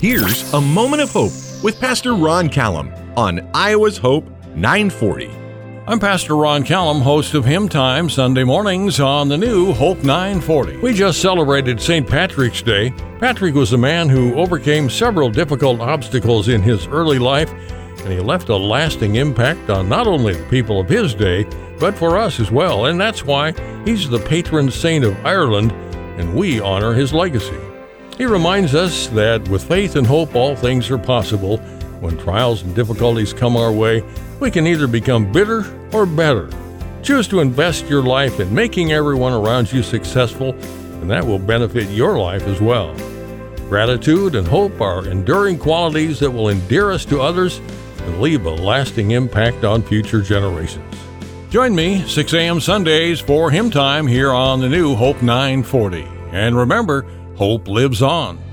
Here's a moment of hope with Pastor Ron Callum on Iowa's Hope 940. I'm Pastor Ron Callum, host of Hymn Time Sunday mornings on the new Hope 940. We just celebrated St. Patrick's Day. Patrick was a man who overcame several difficult obstacles in his early life, and he left a lasting impact on not only the people of his day, but for us as well. And that's why he's the patron saint of Ireland, and we honor his legacy. He reminds us that with faith and hope, all things are possible. When trials and difficulties come our way, we can either become bitter or better. Choose to invest your life in making everyone around you successful, and that will benefit your life as well. Gratitude and hope are enduring qualities that will endear us to others and leave a lasting impact on future generations. Join me 6 a.m. Sundays for Hymn Time here on the new Hope 940. And remember, hope lives on.